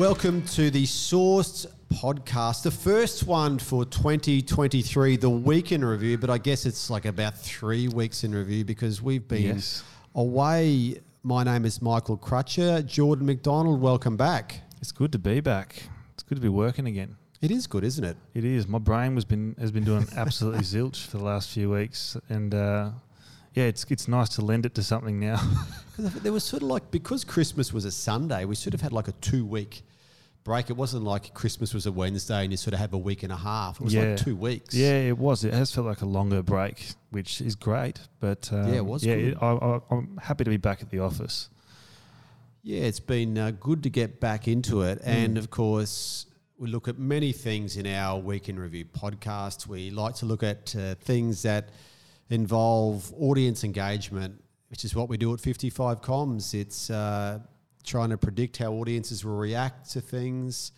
Welcome to the Sourced podcast, the first one for 2023, the week in review, but I guess it's like about three weeks in review because we've been Yes. away. My name is Michael Crutcher. Jordan McDonald, welcome back. It's good to be back. It's good to be working again. It is good, isn't it? It is. My brain was been has been doing absolutely zilch for the last few weeks, and uh, yeah, it's it's nice to lend it to something now. There was sort of like, because Christmas was a Sunday, we sort of had like a two week break. It wasn't like Christmas was a Wednesday and you sort of have a week and a half. It was Yeah. like two weeks. yeah, it was. It has felt like a longer break, which is great. But um, Yeah, it was Yeah, it- I, I, I'm happy to be back at the office. Yeah, it's been uh, good to get back into it. And of course, we look at many things in our Week in Review podcast. We like to look at uh, things that involve audience engagement, which is what we do at 55 Comms. It's uh, trying to predict how audiences will react to things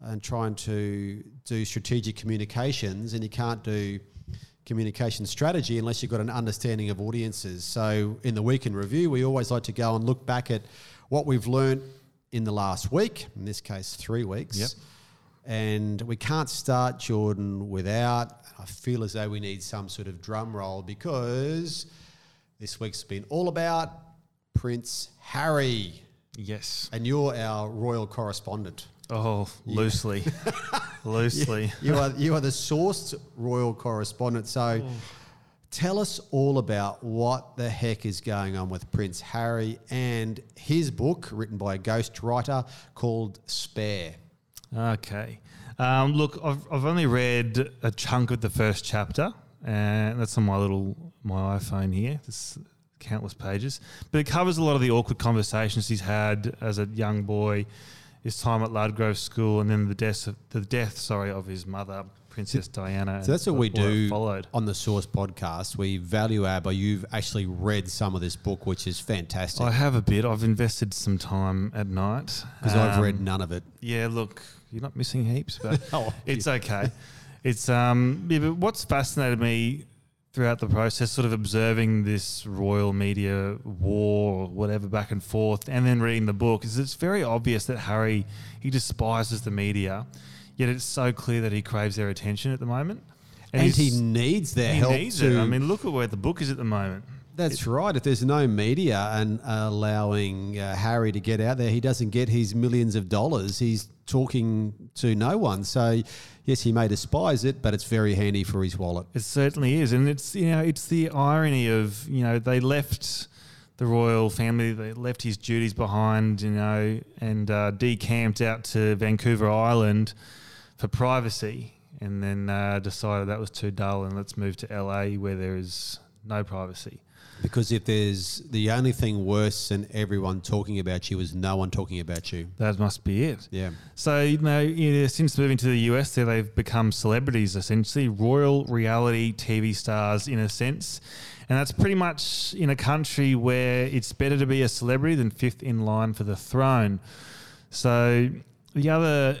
and trying to do strategic communications. And you can't do communication strategy unless you've got an understanding of audiences. So in the week in review, we always like to go and look back at what we've learned in the last week, in this case, three weeks. Yep. And we can't start, Jordan, without, I feel as though we need some sort of drum roll because this week's been all about Prince Harry. Yes. And you're our royal correspondent. Oh, loosely, loosely. You are you are the sourced royal correspondent. So tell us all about what the heck is going on with Prince Harry and his book written by a ghost writer called Spare. Okay. Um, look, I've, I've only read a chunk of the first chapter, and that's on my little my iPhone here. There's countless pages, but it covers a lot of the awkward conversations he's had as a young boy, his time at Ludgrove School, and then the death of, the death, sorry, of his mother, Princess Diana. So that's what we do Followed. on the Source podcast. We value our, but you've actually read some of this book, which is fantastic. I have a bit. I've invested some time at night Because I've Um, read none of it. Yeah, look, you're not missing heaps, but Oh, it's okay. It's um, yeah, but what's fascinated me throughout the process, sort of observing this royal media war or whatever back and forth, and then reading the book, is it's very obvious that Harry he despises the media, yet it's so clear that he craves their attention at the moment, And, he needs their he help needs to it. I mean, look at where the book is at the moment. That's right. If there's no media and allowing uh, Harry to get out there, he doesn't get his millions of dollars. He's talking to no one. So, yes, he may despise it, but it's very handy for his wallet. It certainly is, and it's you know it's the irony of you know they left the royal family, they left his duties behind, you know, and uh, decamped out to Vancouver Island for privacy, and then uh, decided that was too dull, and let's move to LA where there is no privacy. Because if there's the only thing worse than everyone talking about you is no one talking about you. That must be it. Yeah. So you know, you know, since moving to the US, there they've become celebrities, essentially royal reality TV stars in a sense, and that's pretty much in a country where it's better to be a celebrity than fifth in line for the throne. So the other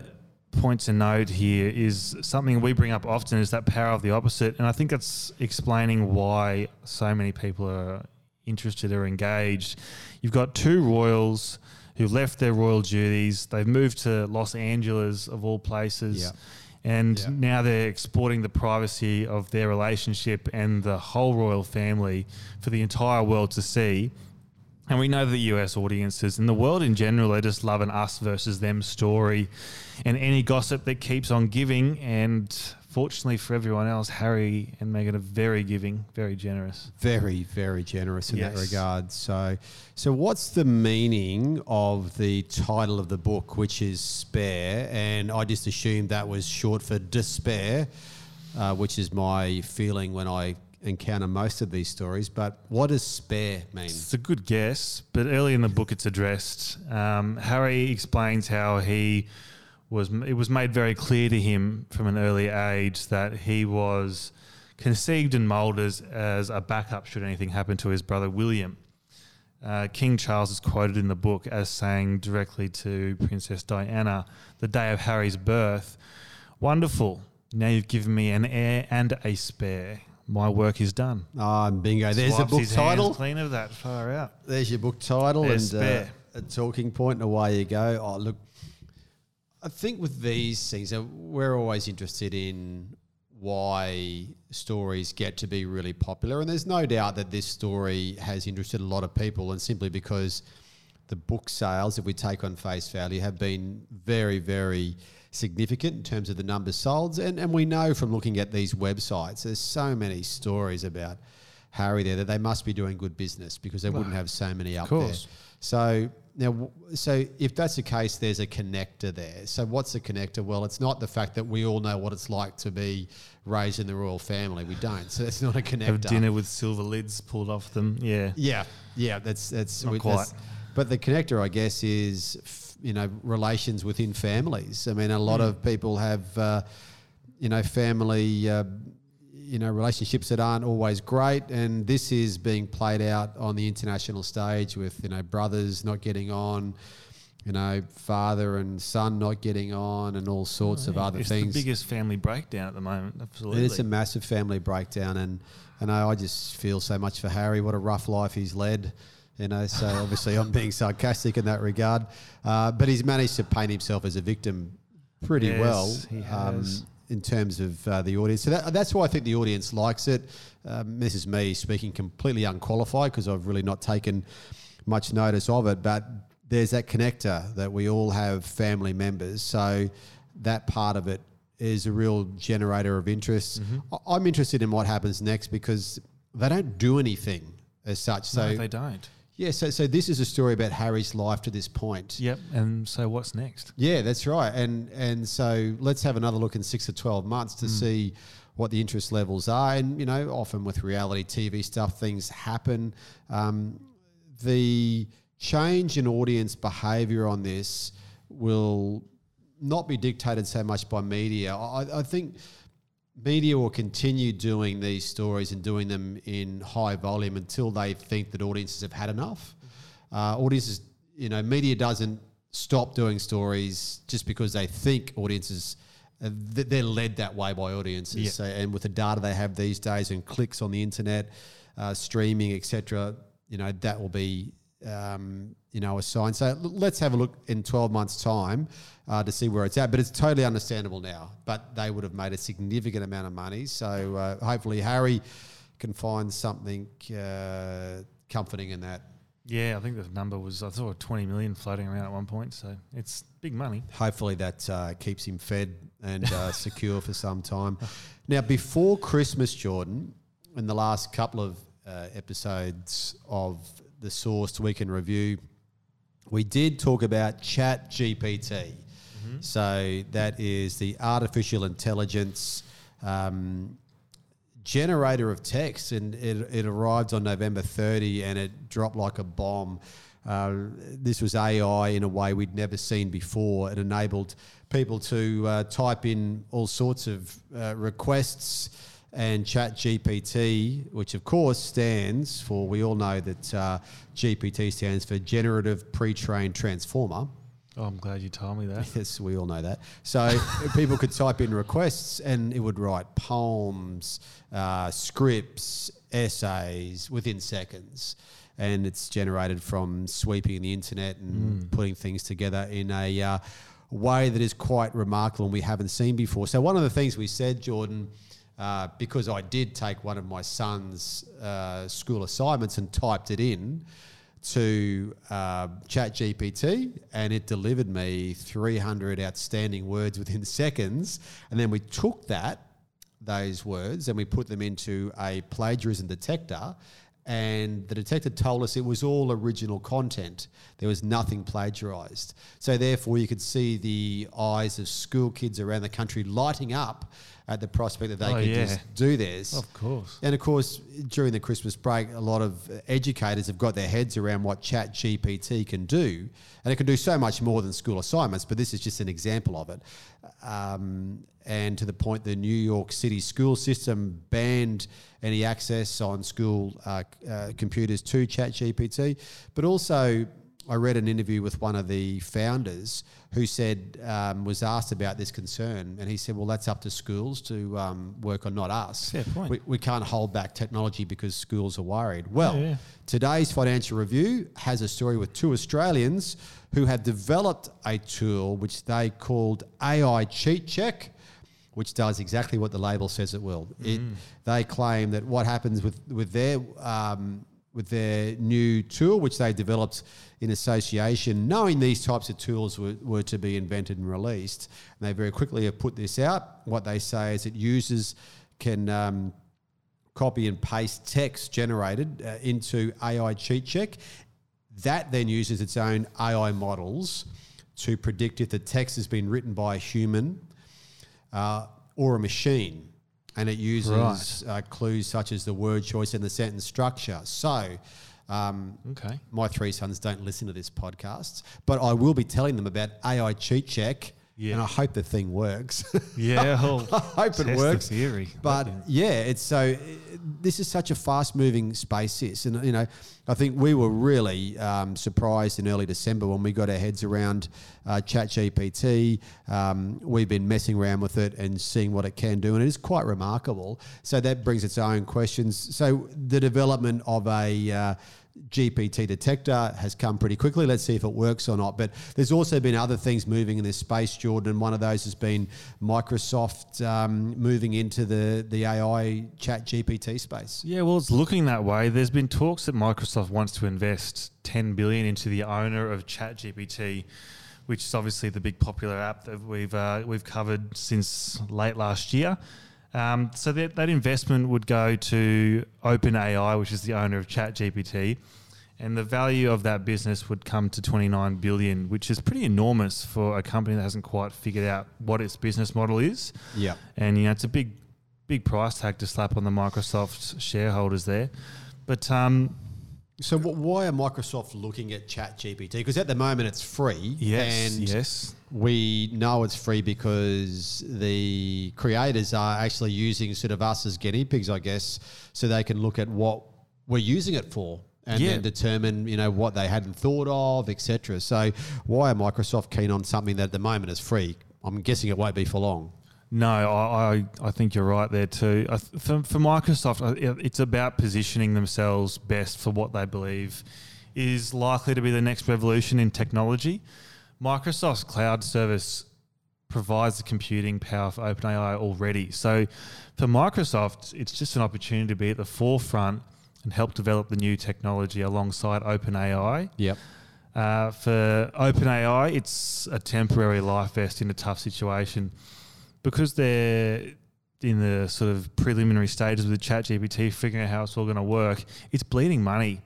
point to note here is something we bring up often is that power of the opposite, and I think that's explaining why so many people are interested or engaged. You've got two royals who left their royal duties. They've moved to Los Angeles, of all places. Yeah. And Yeah. now they're exporting the privacy of their relationship and the whole royal family for the entire world to see. And we know that the US audiences and the world in general, they just love an us versus them story and any gossip that keeps on giving. And fortunately for everyone else, Harry and Meghan are very giving, very generous. Very, very generous in that regard. So, so what's the meaning of the title of the book, which is Spare? And I just assumed that was short for despair, uh, which is my feeling when I encounter most of these stories. But what does spare mean? It's a good guess, but early in the book it's addressed. Um, Harry explains how he was. It was made very clear to him from an early age that he was conceived and moulded as, as a backup should anything happen to his brother William. Uh, King Charles is quoted in the book as saying directly to Princess Diana the day of Harry's birth, "Wonderful! Now you've given me an heir and a spare. My work is done." Ah, bingo. There's a Swipes book his hands title. Clean of that. Far out. There's your book title There's and uh, Spare. a talking point, and away you go. Oh, look, I think with these things, uh, we're always interested in why stories get to be really popular. And there's no doubt that this story has interested a lot of people, and simply because the book sales, if we take on face value, have been very, very significant in terms of the numbers sold. And, and we know from looking at these websites, there's so many stories about Harry there that they must be doing good business because they wouldn't have so many up there. So now, so if that's the case, there's a connector there. So what's the connector? Well, it's not the fact that we all know what it's like to be raised in the royal family. We don't. So it's not a connector. Have dinner with silver lids pulled off them. Yeah. Yeah, yeah, that's that's Not we- quite. that's- but the connector, I guess, is you know relations within families. I mean, a lot of people have uh, you know family. Uh, you know relationships that aren't always great, and this is being played out on the international stage with you know brothers not getting on, you know father and son not getting on, and all sorts of Yeah, other it's things. the biggest family breakdown at the moment. Absolutely. It's a massive family breakdown, and and I, I just feel so much for Harry. What a rough life he's led, you know. So obviously, I'm being sarcastic in that regard, uh, but he's managed to paint himself as a victim pretty Yes, well he um, has. in terms of uh, the audience. So that, that's why I think the audience likes it. Um, this is me speaking completely unqualified because I've really not taken much notice of it, but there's that connector that we all have family members. So that part of it is a real generator of interest. Mm-hmm. I- I'm interested in what happens next because they don't do anything as such. So no, they don't. Yeah, so so this is a story about Harry's life to this point. Yep. And so what's next? Yeah, that's right. And and so let's have another look in six to twelve months to see what the interest levels are. And you know, often with reality TV stuff, things happen. Um, the change in audience behaviour on this will not be dictated so much by media. I, I think media will continue doing these stories and doing them in high volume until they think that audiences have had enough. Uh, audiences, you know, media doesn't stop doing stories just because they think audiences. Uh, th- they're led that way by audiences, Yeah. so, and with the data they have these days and clicks on the internet, uh, streaming, etc. You know that will be um, you know a sign. So let's have a look in twelve months' time uh, to see where it's at. But it's totally understandable now. But they would have made a significant amount of money. So uh, hopefully Harry can find something uh, comforting in that. Yeah, I think the number was I saw 20 million floating around at one point, so it's big money. Hopefully that uh, keeps him fed and uh, secure for some time. Now, before Christmas, Jordan, in the last couple of uh, episodes of the source Week in Review, we did talk about Chat GPT. So that is the artificial intelligence um, generator of text, and it, it arrived on November 30, and it dropped like a bomb. Uh, this was AI in a way we'd never seen before. It enabled people to uh, type in all sorts of uh, requests and Chat GPT, which of course stands for, we all know that uh, GPT stands for Generative Pre-trained Transformer. Oh, I'm glad you told me that. Yes, we all know that. So people could type in requests and it would write poems, uh, scripts, essays within seconds. And it's generated from sweeping the internet and putting things together in a uh, way that is quite remarkable and we haven't seen before. So, one of the things we said, Jordan, uh, because I did take one of my son's uh, school assignments and typed it in, to uh, ChatGPT, and it delivered me 300 outstanding words within seconds. And then we took that, those words, and we put them into a plagiarism detector. And the detector told us it was all original content. There was nothing plagiarized. So, therefore, you could see the eyes of school kids around the country lighting up at the prospect that they Oh, could yeah. just do this. Of course. And of course, during the Christmas break, a lot of educators have got their heads around what Chat GPT can do. And it can do so much more than school assignments, but this is just an example of it. Um, and to the point, the New York City school system banned any access on school uh, uh, computers to Chat GPT. But also, I read an interview with one of the founders who said um, was asked about this concern, and he said, "Well, that's up to schools to um, work on, not us. Fair point. We, we can't hold back technology because schools are worried." Well, Yeah, yeah. today's financial review has a story with two Australians who have developed a tool which they called AI Cheat Check which does exactly what the label says it will. It, they claim that what happens with with their um, with their new tool, which they developed in association, knowing these types of tools were, were to be invented and released, and they very quickly have put this out. What they say is that users can um, copy and paste text generated uh, into AI cheat check. That then uses its own AI models to predict if the text has been written by a human uh, or a machine. And it uses uh, clues such as the word choice and the sentence structure. So, um, Okay. my three sons don't listen to this podcast, but I will be telling them about AI cheat check. Yeah. And I hope the thing works. Yeah. Well, I hope test it the works. theory. But yeah, it's so. This is such a fast-moving space, this, and you know, I think we were really um, surprised in early December when we got our heads around uh, ChatGPT. Um, we've been messing around with it and seeing what it can do, and it is quite remarkable. So that brings its own questions. So the development of a uh, GPT detector has come pretty quickly. Let's see if it works or not. But there's also been other things moving in this space, Jordan. And one of those has been Microsoft um, moving into the, the AI chat GPT space. Yeah, well, it's looking that way. There's been talks that Microsoft wants to invest 10 billion into the owner of chat GPT which is obviously the big popular app that we've uh, we've covered since late last year. Um, so that, that investment would go to OpenAI, which is the owner of ChatGPT, and the value of that business would come to 29 billion, which is pretty enormous for a company that hasn't quite figured out what its business model is. Yeah. And you know, it's a big, big price tag to slap on the Microsoft shareholders there. But um, So wh- why are Microsoft looking at ChatGPT? Because at the moment it's free. yes, And yes, we know it's free because the creators are actually using sort of us as guinea pigs, I guess, so they can look at what we're using it for and Yeah. then determine, you know, what they hadn't thought of, etc. So why are Microsoft keen on something that at the moment is free? I'm guessing it won't be for long. no, I, I, I think you're right there too. For, for Microsoft, it's about positioning themselves best for what they believe is likely to be the next revolution in technology. Microsoft's cloud service provides the computing power for OpenAI already. So for Microsoft, it's just an opportunity to be at the forefront and help develop the new technology alongside OpenAI. Yep. Uh, for OpenAI, it's a temporary life vest in a tough situation because they're in the sort of preliminary stages with ChatGPT, figuring out how it's all going to work. It's bleeding money.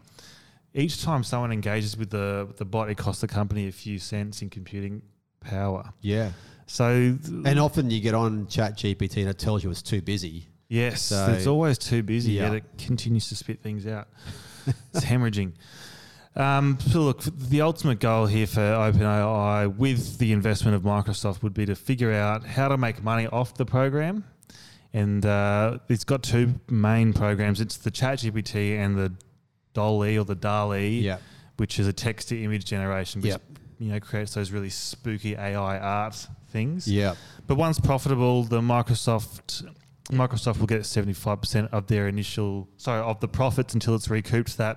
Each time someone engages with the with the bot, it costs the company a few cents in computing power. Yeah. So, And often you get on chat GPT and it tells you it's too busy. yes, So- it's always too busy, Yeah. yet it continues to spit things out. it's hemorrhaging. Um, so look, the ultimate goal here for OpenAI with the investment of Microsoft would be to figure out how to make money off the program. And uh, it's got two main programs. It's the ChatGPT and the DALL-E or the DALL-E, which is a text to image generation, which Yep. you know creates those really spooky AI art things. Yeah. But once profitable, the Microsoft Microsoft will get seventy five percent of their initial sorry of the profits until it's recouped that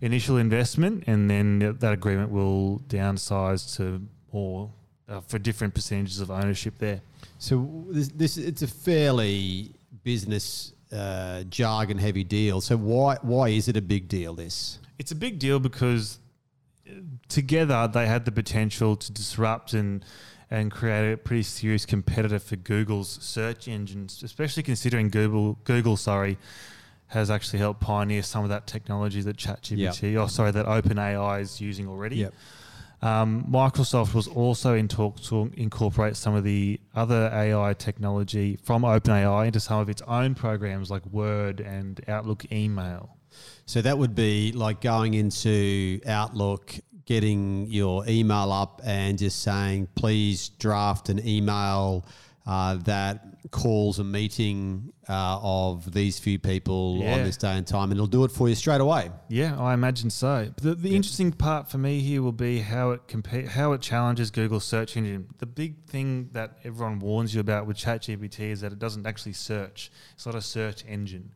initial investment, and then that agreement will downsize to more uh, for different percentages of ownership there. So this, this it's a fairly business uh, jargon heavy deal. So why why is it a big deal? This It's a big deal because uh, together they had the potential to disrupt and and create a pretty serious competitor for Google's search engines, especially considering Google Google sorry has actually helped pioneer some of that technology that ChatGPT or sorry that OpenAI is using already. Um, Microsoft was also in talks to incorporate some of the other AI technology from OpenAI into some of its own programs like Word and Outlook email. So that would be like going into Outlook, getting your email up, and just saying, "Please draft an email uh, that calls a meeting uh, of these few people Yeah. on this day and time, and it'll do it for you straight away. Yeah, I imagine so. But the, the interesting part for me here will be how it compare, how it challenges Google's search engine. The big thing that everyone warns you about with ChatGPT is that it doesn't actually search. It's not a search engine.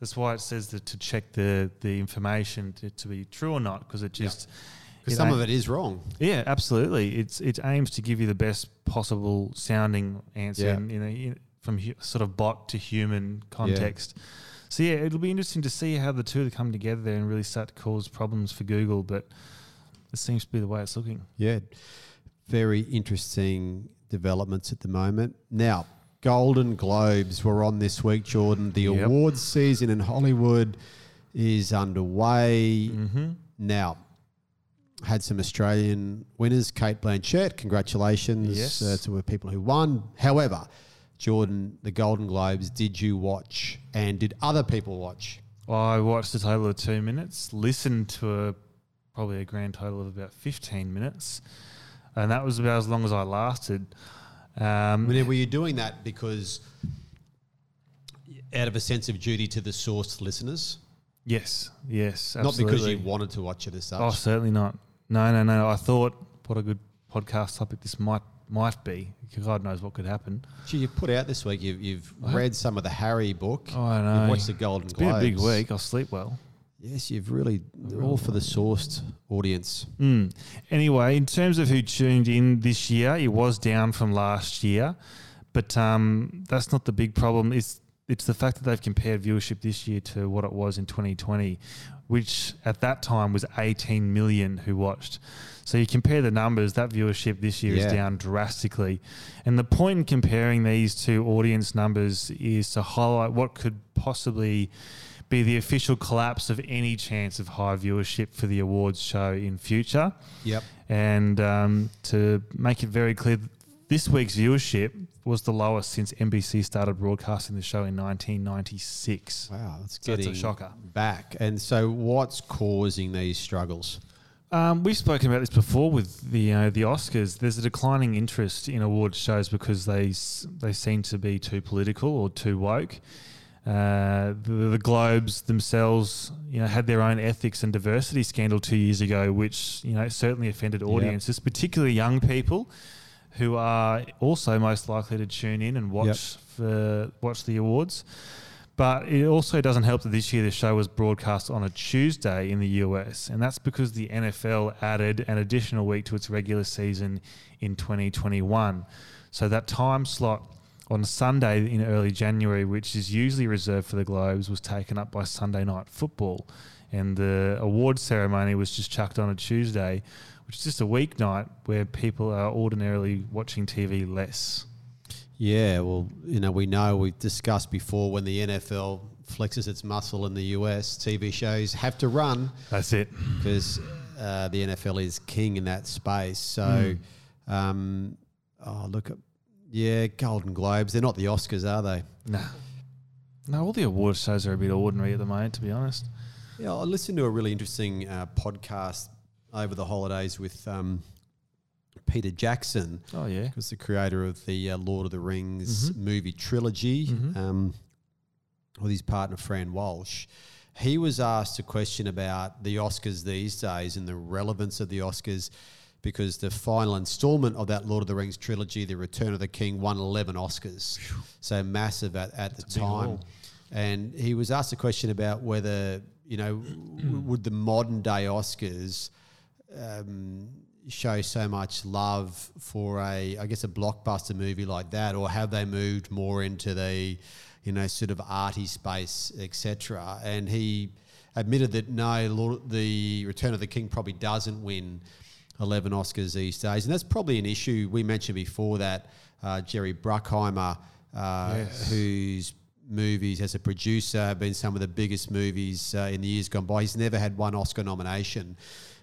That's why it says that to check the the information to, to be true or not, because it just Because some of it is wrong. Yeah, absolutely. It's it aims to give you the best possible sounding answer, Yeah. in, you know, in, from hu- sort of bot to human context. So yeah, it'll be interesting to see how the two come together there and really start to cause problems for Google. But it seems to be the way it's looking. Yeah, very interesting developments at the moment. Now, Golden Globes were on this week, Jordan. The Yep. awards season in Hollywood is underway. Mm-hmm. Now, had some Australian winners. Cate Blanchett, congratulations Yes. uh, to the people who won. However, Jordan, the Golden Globes, did you watch and did other people watch? I watched a total of two minutes, listened to a, probably a grand total of about fifteen minutes, and that was about as long as I lasted. Um, were you doing that because out of a sense of duty to the source listeners? yes, yes, Not because you wanted to watch it as such. Oh, certainly not. No, no, no. I thought what a good podcast topic this might might be. God knows what could happen. Gee, you put out this week, you've, you've read some of the Harry book. Oh, I know. You've watched the Golden It's been a big week. I'll sleep well. Yes, you've really, all for the sourced audience. Mm. Anyway, in terms of who tuned in this year, it was down from last year, but um, that's not the big problem. It's it's the fact that they've compared viewership this year to what it was in 2020, which at that time was 18 million who watched. So you compare the numbers, that viewership this year Yeah. is down drastically. And the point in comparing these two audience numbers is to highlight what could possibly be the official collapse of any chance of high viewership for the awards show in future. Yep. And um, to make it very clear, this week's viewership was the lowest since NBC started broadcasting the show in 1996. Wow, that's So it's getting a shocker. back. And so, what's causing these struggles? Um, we've spoken about this before with the uh, the Oscars. There's a declining interest in award shows because they they seem to be too political or too woke. Uh, the, the Globes themselves, you know, had their own ethics and diversity scandal two years ago, which you know certainly offended audiences, particularly young people, who are also most likely to tune in and watch for watch the awards. But it also doesn't help that this year the show was broadcast on a Tuesday in the US, and that's because the NFL added an additional week to its regular season in 2021. So that time slot on Sunday in early January, which is usually reserved for the Globes, was taken up by Sunday night football. And the award ceremony was just chucked on a Tuesday, which is just a weeknight where people are ordinarily watching TV less. Yeah, well, you know, we know we've discussed before when the NFL flexes its muscle in the US, TV shows have to run That's it. because uh, the NFL is king in that space. So, um, oh, look at, yeah, Golden Globes. They're not the Oscars, are they? No. No, all the award shows are a bit ordinary at the moment, to be honest. Yeah, I listened to a really interesting uh, podcast over the holidays with um, Peter Jackson, Oh, yeah. who's the creator of the uh, Lord of the Rings Mhm. movie trilogy, Mhm. um, with his partner Fran Walsh. He was asked a question about the Oscars these days and the relevance of the Oscars because the final installment of that Lord of the Rings trilogy, The Return of the King, won 11 Oscars. So massive at, at the time. And he was asked a question about whether, you know, would the modern day Oscars um, show so much love for a, I guess, a blockbuster movie like that, or have they moved more into the, you know, sort of arty space, etc. And he admitted that no, Lord, the Return of the King probably doesn't win 11 Oscars these days, and that's probably an issue we mentioned before that uh, Jerry Bruckheimer, uh, Yes. whose movies as a producer have been some of the biggest movies uh, in the years gone by. He's never had one Oscar nomination.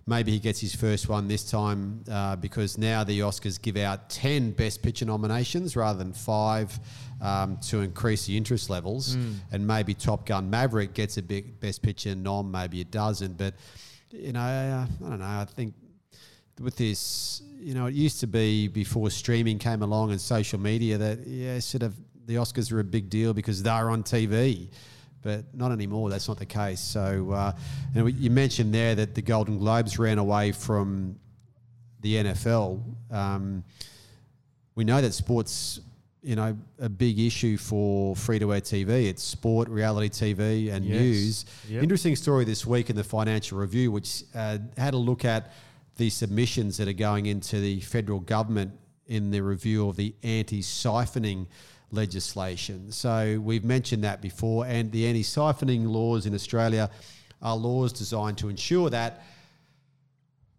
Maybe he gets his first one this time uh, because now the Oscars give out 10 Best Picture nominations rather than five um, to increase the interest levels. And maybe Top Gun Maverick gets a big Best Picture nom, maybe it doesn't. But, you know, uh, I don't know. I think with this, you know, it used to be before streaming came along and social media that yeah, sort of the Oscars were a big deal because they're on TV, but not anymore. That's not the case. So, uh, and you mentioned there that the Golden Globes ran away from the NFL. Um, we know that sports, you know, a big issue for free to air TV. It's sport, reality TV, and Yes. news. Yep. Interesting story this week in the Financial Review, which uh, had a look at the submissions that are going into the federal government in the review of the anti siphoning legislation. So we've mentioned that before, and the anti siphoning laws in Australia are laws designed to ensure that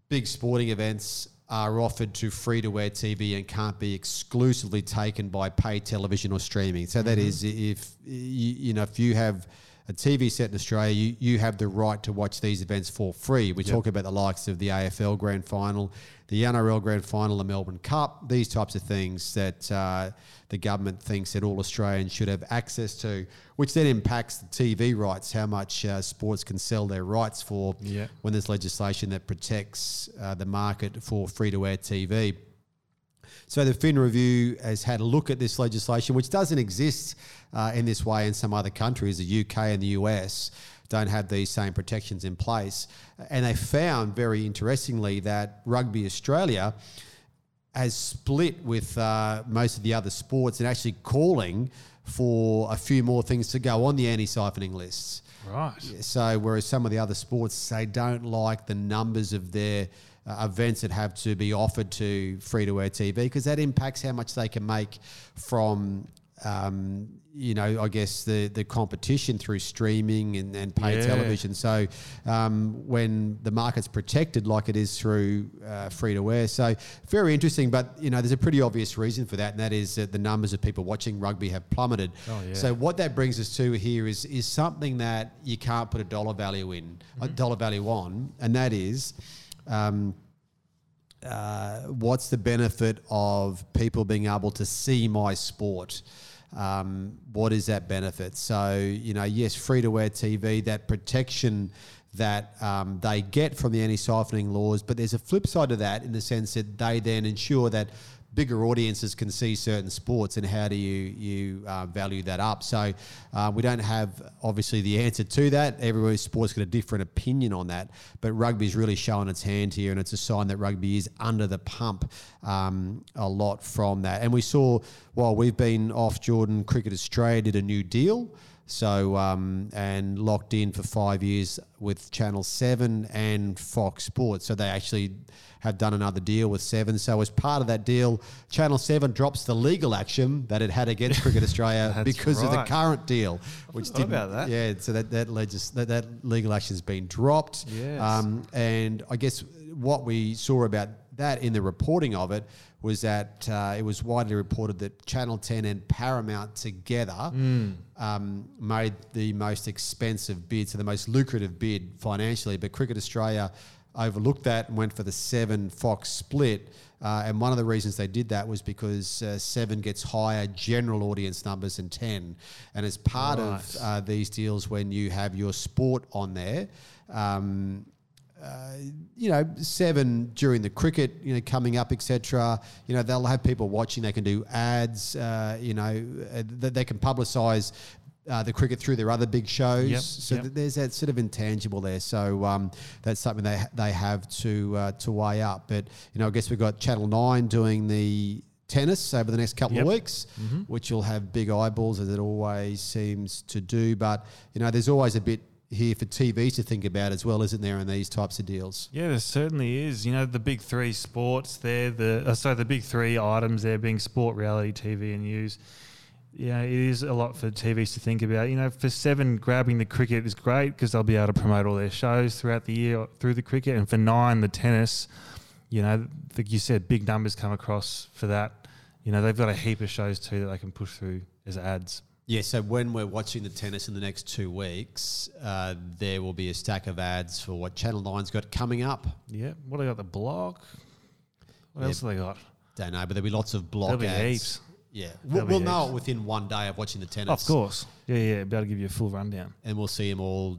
big sporting events are offered to free to air TV and can't be exclusively taken by pay television or streaming. So that mm-hmm. is if you, you know if you have a TV set in Australia, you, you have the right to watch these events for free. We talk about the likes of the AFL Grand Final, the NRL Grand Final, the Melbourne Cup, these types of things that uh, the government thinks that all Australians should have access to, which then impacts the TV rights, how much uh, sports can sell their rights for Yeah. when there's legislation that protects uh, the market for free to air TV. So the Fin Review has had a look at this legislation, which doesn't exist uh, in this way in some other countries. The UK and the US don't have these same protections in place, and they found very interestingly that Rugby Australia has split with uh, most of the other sports and actually calling for a few more things to go on the anti-siphoning lists. Right. So whereas some of the other sports they don't like the numbers of their uh, events that have to be offered to free to air TV because that impacts how much they can make from um, you know I guess the the competition through streaming and, and paid Yeah. television. So um, when the market's protected like it is through uh, free to air, so very interesting. But you know there's a pretty obvious reason for that, and that is that the numbers of people watching rugby have plummeted. Oh, yeah. So what that brings us to here is is something that you can't put a dollar value in, a dollar value on, and that is. Um, uh, what's the benefit of people being able to see my sport? Um, what is that benefit? So, you know, yes, free to air TV, that protection that um, they get from the anti siphoning laws, but there's a flip side to that in the sense that they then ensure that bigger audiences can see certain sports and how do you you uh, value that up. So uh, we don't have obviously the answer to that. Every sport's got a different opinion on that but rugby's really showing its hand here and it's a sign that rugby is under the pump um, a lot from that. And we saw while we've been off jordan cricket australia did a new deal so um, and locked in for five years with Channel Seven and Fox Sports. So they actually have done another deal with Seven. So as part of that deal, Channel Seven drops the legal action that it had against Cricket Australia because of the current deal, which didn't. about that. Yeah, so that that, legis- that that legal action has been dropped. Yes. Um, and I guess what we saw about that in the reporting of it was that uh, it was widely reported that Channel 10 and Paramount together Hmm. um, made the most expensive bid, so the most lucrative bid financially. But Cricket Australia overlooked that and went for the seven Fox split. Uh, and one of the reasons they did that was because uh, seven gets higher general audience numbers than 10. And as part of Right. uh, these deals, when you have your sport on there, um, uh, you know, seven during the cricket, you know, coming up, etc. You know, they'll have people watching. They can do ads. Uh, you know, uh, that they can publicise uh, the cricket through their other big shows. Yep, So yep. th- there's that sort of intangible there. So um, that's something they they have to uh, to weigh up. But you know, I guess we've got Channel Nine doing the tennis over the next couple Yep. of weeks, which will have big eyeballs as it always seems to do. But you know, there's always a bit here for TV to think about as well, isn't there, in these types of deals? Yeah, there certainly is. You know, the big three sports there, the uh, so the big three items there being sport, reality TV, and news. Yeah, it is a lot for TVs to think about. You know, for Seven, grabbing the cricket is great because they'll be able to promote all their shows throughout the year through the cricket, and for Nine, the tennis. You know, like you said, big numbers come across for that. You know, they've got a heap of shows too that they can push through as ads. Yeah, so when we're watching the tennis in the next two weeks, uh, there will be a stack of ads for what Channel 9's got coming up. Yeah, what do they got? The block. What Yeah. else have they got? Don't know, but there'll be lots of block There'll be ads. heaps. Yeah, we'll, be we'll know it within one day of watching the tennis. of course. Yeah, yeah. Be able to give you a full rundown. And we'll see them all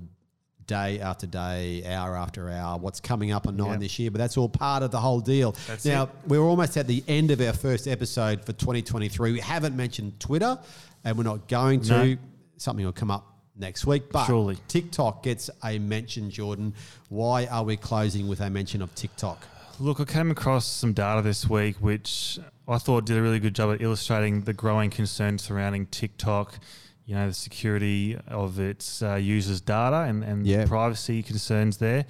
day after day, hour after hour, what's coming up on nine Yep. this year. But that's all part of the whole deal. That's now it. we're almost at the end of our first episode for 2023. We haven't mentioned Twitter, and we're not going to. No. Something will come up next week, but Surely. TikTok gets a mention. Jordan, why are we closing with a mention of TikTok? Look, I came across some data this week which I thought did a really good job at illustrating the growing concerns surrounding TikTok, you know, the security of its uh, users' data and, and Yeah. privacy concerns there.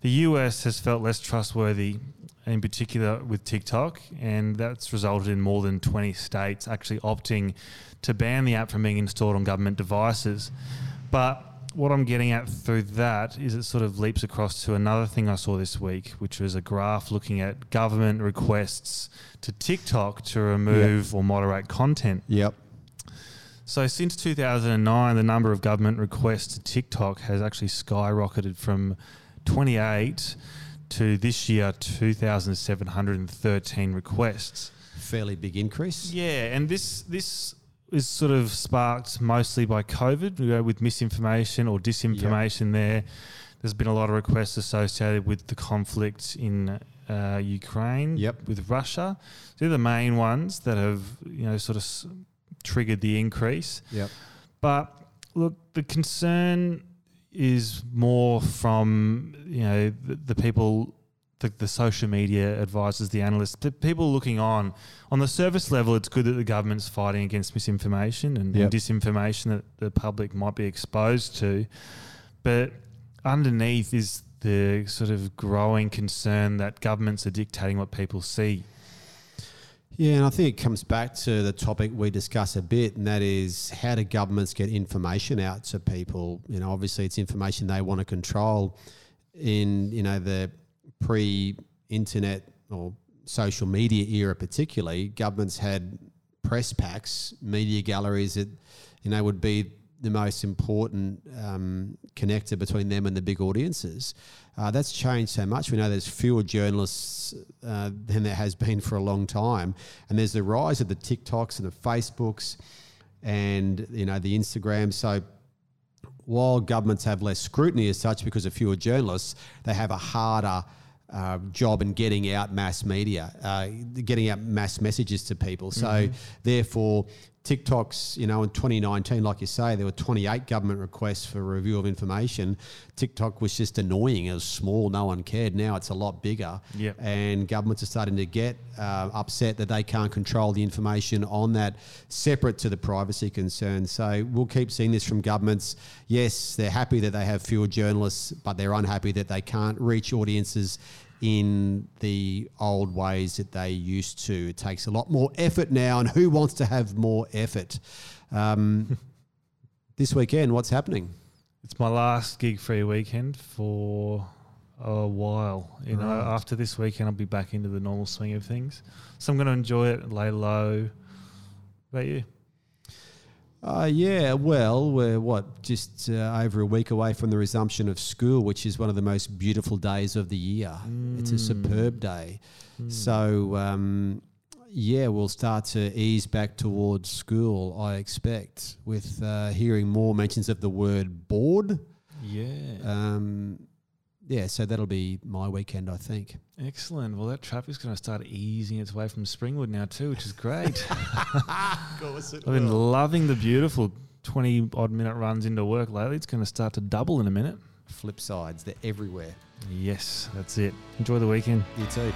The US has felt less trustworthy, in particular with TikTok, and that's resulted in more than 20 states actually opting to ban the app from being installed on government devices. But what I'm getting at through that is it sort of leaps across to another thing I saw this week, which was a graph looking at government requests to TikTok to remove or moderate content. Yep. So since 2009, the number of government requests to TikTok has actually skyrocketed from 28 to this year 2,713 requests. Fairly big increase. Yeah, and this this is sort of sparked mostly by COVID, you know, with misinformation or disinformation. There, there's been a lot of requests associated with the conflict in uh, Ukraine Yep. with Russia. They're the main ones that have you know sort of triggered the increase. Yep. But look, the concern is more from you know the, the people, the, the social media advisors, the analysts, the people looking on. On the service level, it's good that the government's fighting against misinformation and, Yep. and disinformation that the public might be exposed to, but underneath is the sort of growing concern that governments are dictating what people see. Yeah, and I think it comes back to the topic we discuss a bit, and that is how do governments get information out to people? You know, obviously it's information they want to control. In you know the pre-internet or social media era, particularly, governments had press packs, media galleries that you know would be the most important um, connector between them and the big audiences. Uh, that's changed so much. We know there's fewer journalists uh, than there has been for a long time, and there's the rise of the TikToks and the Facebooks, and you know the Instagram. So while governments have less scrutiny as such because of fewer journalists, they have a harder uh, job in getting out mass media, uh, getting out mass messages to people. So therefore, TikTok's, you know, in 2019, like you say, there were 28 government requests for review of information. TikTok was just annoying. It was small. No one cared. Now it's a lot bigger. Yep. And governments are starting to get uh, upset that they can't control the information on that separate to the privacy concerns. So we'll keep seeing this from governments. Yes, they're happy that they have fewer journalists, but they're unhappy that they can't reach audiences in the old ways that they used to. It takes a lot more effort now, and who wants to have more effort? Um, this weekend, what's happening? It's my last gig free weekend for a while. You know, after this weekend, I'll be back into the normal swing of things. So I'm going to enjoy it, lay low. What about you? Uh, yeah, well, we're what, just uh, over a week away from the resumption of school, which is one of the most beautiful days of the year. It's a superb day. So, um, yeah, we'll start to ease back towards school, I expect, with uh, hearing more mentions of the word board. Yeah. Um, yeah, so that'll be my weekend, I think. Excellent. Well, that traffic's going to start easing its way from Springwood now, too, which is great. of course it I've been loving the beautiful 20 odd minute runs into work lately. It's going to start to double in a minute. Flip sides, they're everywhere. Yes, that's it. Enjoy the weekend. You too.